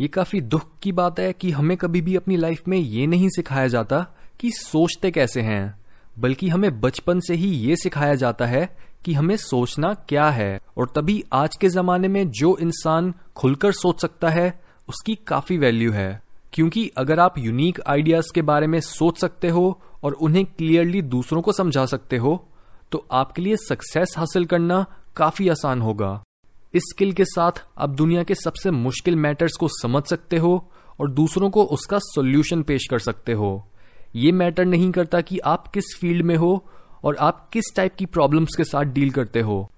ये काफ़ी दुख की बात है कि हमें कभी भी अपनी लाइफ में ये नहीं सिखाया जाता कि सोचते कैसे हैं, बल्कि हमें बचपन से ही ये सिखाया जाता है कि हमें सोचना क्या है। और तभी आज के जमाने में जो इंसान खुलकर सोच सकता है, उसकी काफ़ी वैल्यू है। क्योंकि अगर आप यूनिक आइडियाज़ के बारे में सोच सकते हो और उन्हें क्लियरली दूसरों को समझा सकते हो तो आपके लिए सक्सेस हासिल करना काफ़ी आसान होगा। इस स्किल के साथ आप दुनिया के सबसे मुश्किल मैटर्स को समझ सकते हो और दूसरों को उसका सोल्यूशन पेश कर सकते हो। ये मैटर नहीं करता कि आप किस फ़ील्ड में हो और आप किस टाइप की प्रॉब्लम्स के साथ डील करते हो।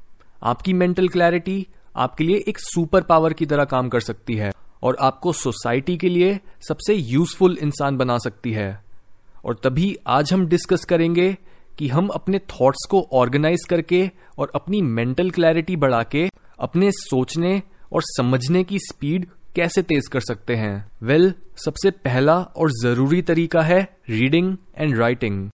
आपकी मेंटल क्लैरिटी आपके लिए एक सुपर पावर की तरह काम कर सकती है और आपको सोसाइटी के लिए सबसे यूजफुल इंसान बना सकती है। और तभी आज हम डिस्कस करेंगे कि हम अपने थॉट्स को ऑर्गेनाइज करके और अपनी मेंटल क्लैरिटी बढ़ा के अपने सोचने और समझने की स्पीड कैसे तेज कर सकते हैं? वेल well, सबसे पहला और ज़रूरी तरीका है रीडिंग एंड राइटिंग।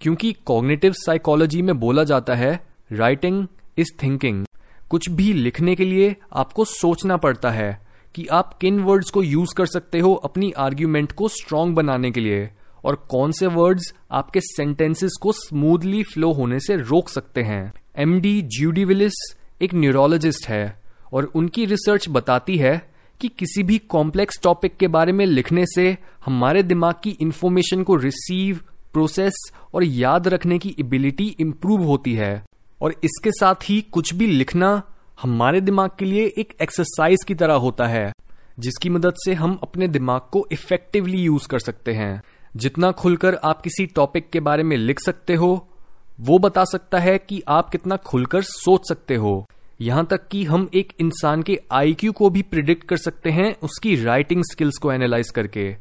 क्योंकि कॉग्निटिव साइकोलॉजी में बोला जाता है राइटिंग इज़ थिंकिंग। कुछ भी लिखने के लिए आपको सोचना पड़ता है कि आप किन वर्ड्स को यूज़ कर सकते हो अपनी आर्ग्यूमेंट को स्ट्रांग बनाने के लिए और कौन से वर्ड्स आपके सेंटेंसेस को स्मूथली फ्लो होने से रोक सकते हैं। एमडी ज्यूडी विलिस एक न्यूरोलॉजिस्ट है और उनकी रिसर्च बताती है कि किसी भी कॉम्प्लेक्स टॉपिक के बारे में लिखने से हमारे दिमाग की इंफॉर्मेशन को रिसीव प्रोसेस और याद रखने की एबिलिटी इम्प्रूव होती है। और इसके साथ ही कुछ भी लिखना हमारे दिमाग के लिए एक एक्सरसाइज की तरह होता है, जिसकी मदद से हम अपने दिमाग को इफेक्टिवली यूज़ कर सकते हैं। जितना खुलकर आप किसी टॉपिक के बारे में लिख सकते हो वो बता सकता है कि आप कितना खुलकर सोच सकते हो। यहाँ तक कि हम एक इंसान के आईक्यू को भी प्रिडिक्ट कर सकते हैं उसकी राइटिंग स्किल्स को एनालाइज करके।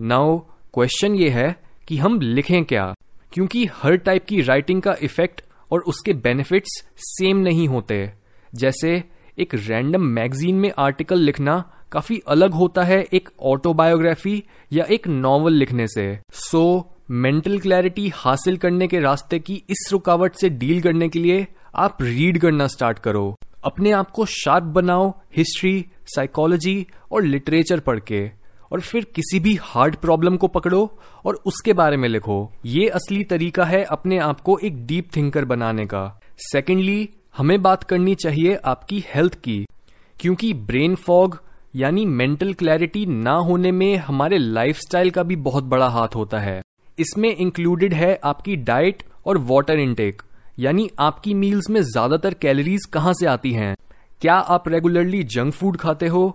नाउ क्वेश्चन ये है कि हम लिखें क्या? क्योंकि हर टाइप की राइटिंग का इफ़ेक्ट और उसके बेनिफिट्स सेम नहीं होते। जैसे, एक रैंडम मैगजीन में आर्टिकल लिखना काफ़ी अलग होता है एक ऑटोबायोग्राफी या एक नॉवल लिखने से। सो मेंटल क्लैरिटी हासिल करने के रास्ते की इस रुकावट से डील करने के लिए आप रीड करना स्टार्ट करो। अपने आप को शार्प बनाओ, हिस्ट्री, साइकोलॉजी और लिटरेचर पढ़ के। और फिर किसी भी हार्ड प्रॉब्लम को पकड़ो और उसके बारे में लिखो। ये असली तरीका है अपने आप को एक डीप थिंकर बनाने का। सेकेंडली, हमें बात करनी चाहिए आपकी हेल्थ की। क्योंकि ब्रेन फॉग, यानी मेंटल क्लैरिटी ना होने में हमारे लाइफस्टाइल का भी बहुत बड़ा हाथ होता है। इसमें इंक्लूडेड है आपकी डाइट और वाटर इनटेक यानी आपकी मील्स में ज़्यादातर कैलोरीज कहाँ से आती हैं? क्या आप रेगुलरली जंक फ़ूड खाते हो?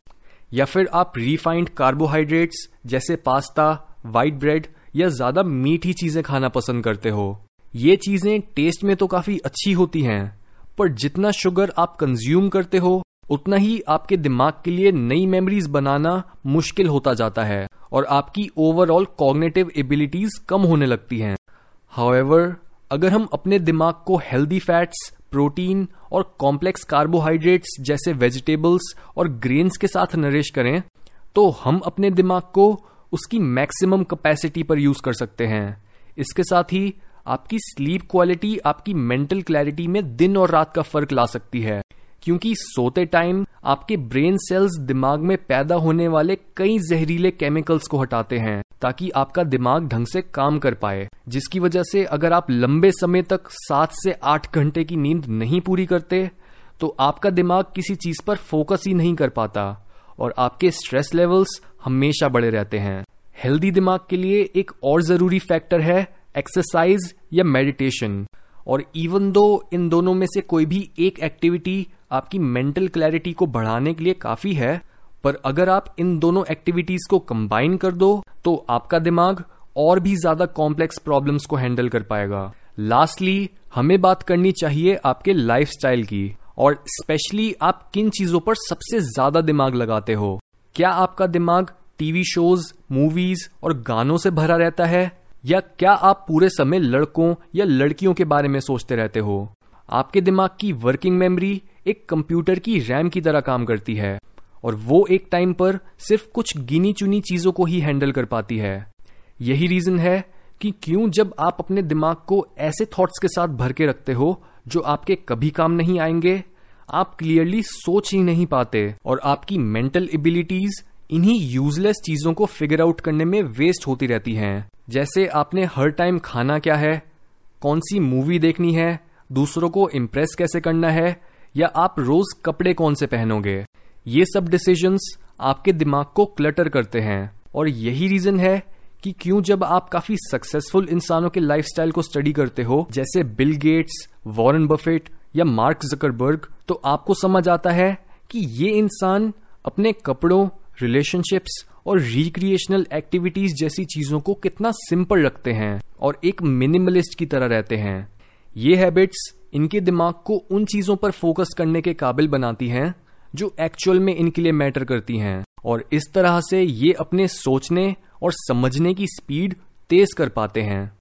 या फिर आप रिफाइंड कार्बोहाइड्रेट्स जैसे पास्ता व्हाइट ब्रेड या ज़्यादा मीठी चीज़ें खाना पसंद करते हो? ये चीज़ें टेस्ट में तो काफ़ी अच्छी होती हैं, पर जितना शुगर आप कंज्यूम करते हो उतना ही आपके दिमाग के लिए नई मेमोरीज बनाना मुश्किल होता जाता है और आपकी ओवरऑल कॉग्नेटिव एबिलिटीज कम होने लगती हैं। हाउएवर अगर हम अपने दिमाग को हेल्दी फैट्स प्रोटीन और कॉम्प्लेक्स कार्बोहाइड्रेट्स जैसे वेजिटेबल्स और ग्रेन्स के साथ नरिश करें तो हम अपने दिमाग को उसकी मैक्सिमम कैपेसिटी पर यूज़ कर सकते हैं। इसके साथ ही आपकी स्लीप क्वालिटी आपकी मेंटल क्लैरिटी में दिन और रात का फ़र्क ला सकती है। क्योंकि सोते टाइम आपके ब्रेन सेल्स दिमाग में पैदा होने वाले कई जहरीले केमिकल्स को हटाते हैं, ताकि आपका दिमाग ढंग से काम कर पाए, जिसकी वजह से अगर आप लंबे समय तक सात से आठ घंटे की नींद नहीं पूरी करते तो आपका दिमाग किसी चीज़ पर फोकस ही नहीं कर पाता, और आपके स्ट्रेस लेवल्स हमेशा बढ़े रहते हैं। हेल्दी दिमाग के लिए एक और ज़रूरी फैक्टर है एक्सरसाइज या मेडिटेशन, और इवन दो इन दोनों में से कोई भी एक एक्टिविटी आपकी मेंटल क्लैरिटी को बढ़ाने के लिए काफ़ी है, पर अगर आप इन दोनों एक्टिविटीज़ को कंबाइन कर दो तो आपका दिमाग और भी ज़्यादा कॉम्प्लेक्स प्रॉब्लम्स को हैंडल कर पाएगा। लास्टली हमें बात करनी चाहिए आपके लाइफस्टाइल की, और स्पेशली आप किन चीज़ों पर सबसे ज़्यादा दिमाग लगाते हो। क्या आपका दिमाग टीवी शोज़ मूवीज़ और गानों से भरा रहता है, या क्या आप पूरे समय लड़कों या लड़कियों के बारे में सोचते रहते हो? आपके दिमाग की वर्किंग मेमोरी एक कंप्यूटर की रैम की तरह काम करती है और वो एक टाइम पर सिर्फ़ कुछ गिनी चुनी चीज़ों को ही हैंडल कर पाती है। यही रीजन है कि क्यों जब आप अपने दिमाग को ऐसे थॉट्स के साथ भर के रखते हो जो आपके कभी काम नहीं आएँगे, आप क्लियरली सोच ही नहीं पाते और आपकी मेंटल एबिलिटीज इन्हीं यूजलेस चीज़ों को फिगर आउट करने में वेस्ट होती रहती हैं। जैसे आपने हर टाइम खाना क्या है, कौन सी मूवी देखनी है, दूसरों को इम्प्रेस कैसे करना है या आप रोज कपड़े कौन से पहनोगे? ये सब डिसीजंस आपके दिमाग को क्लटर करते हैं। और यही रीजन है कि क्यों जब आप काफ़ी सक्सेसफुल इंसानों के लाइफस्टाइल को स्टडी करते हो, जैसे बिल गेट्स वॉरेन बफेट या मार्क जकरबर्ग तो आपको समझ आता है कि ये इंसान अपने कपड़ों रिलेशनशिप्स और रिक्रिएशनल एक्टिविटीज़ जैसी चीज़ों को कितना सिंपल रखते हैं और एक मिनिमलिस्ट की तरह रहते हैं। ये हैबिट्स इनके दिमाग को उन चीज़ों पर फोकस करने के काबिल बनाती हैं, जो एक्चुअल में इनके लिए मैटर करती हैं। और इस तरह से ये अपने सोचने और समझने की स्पीड तेज कर पाते हैं।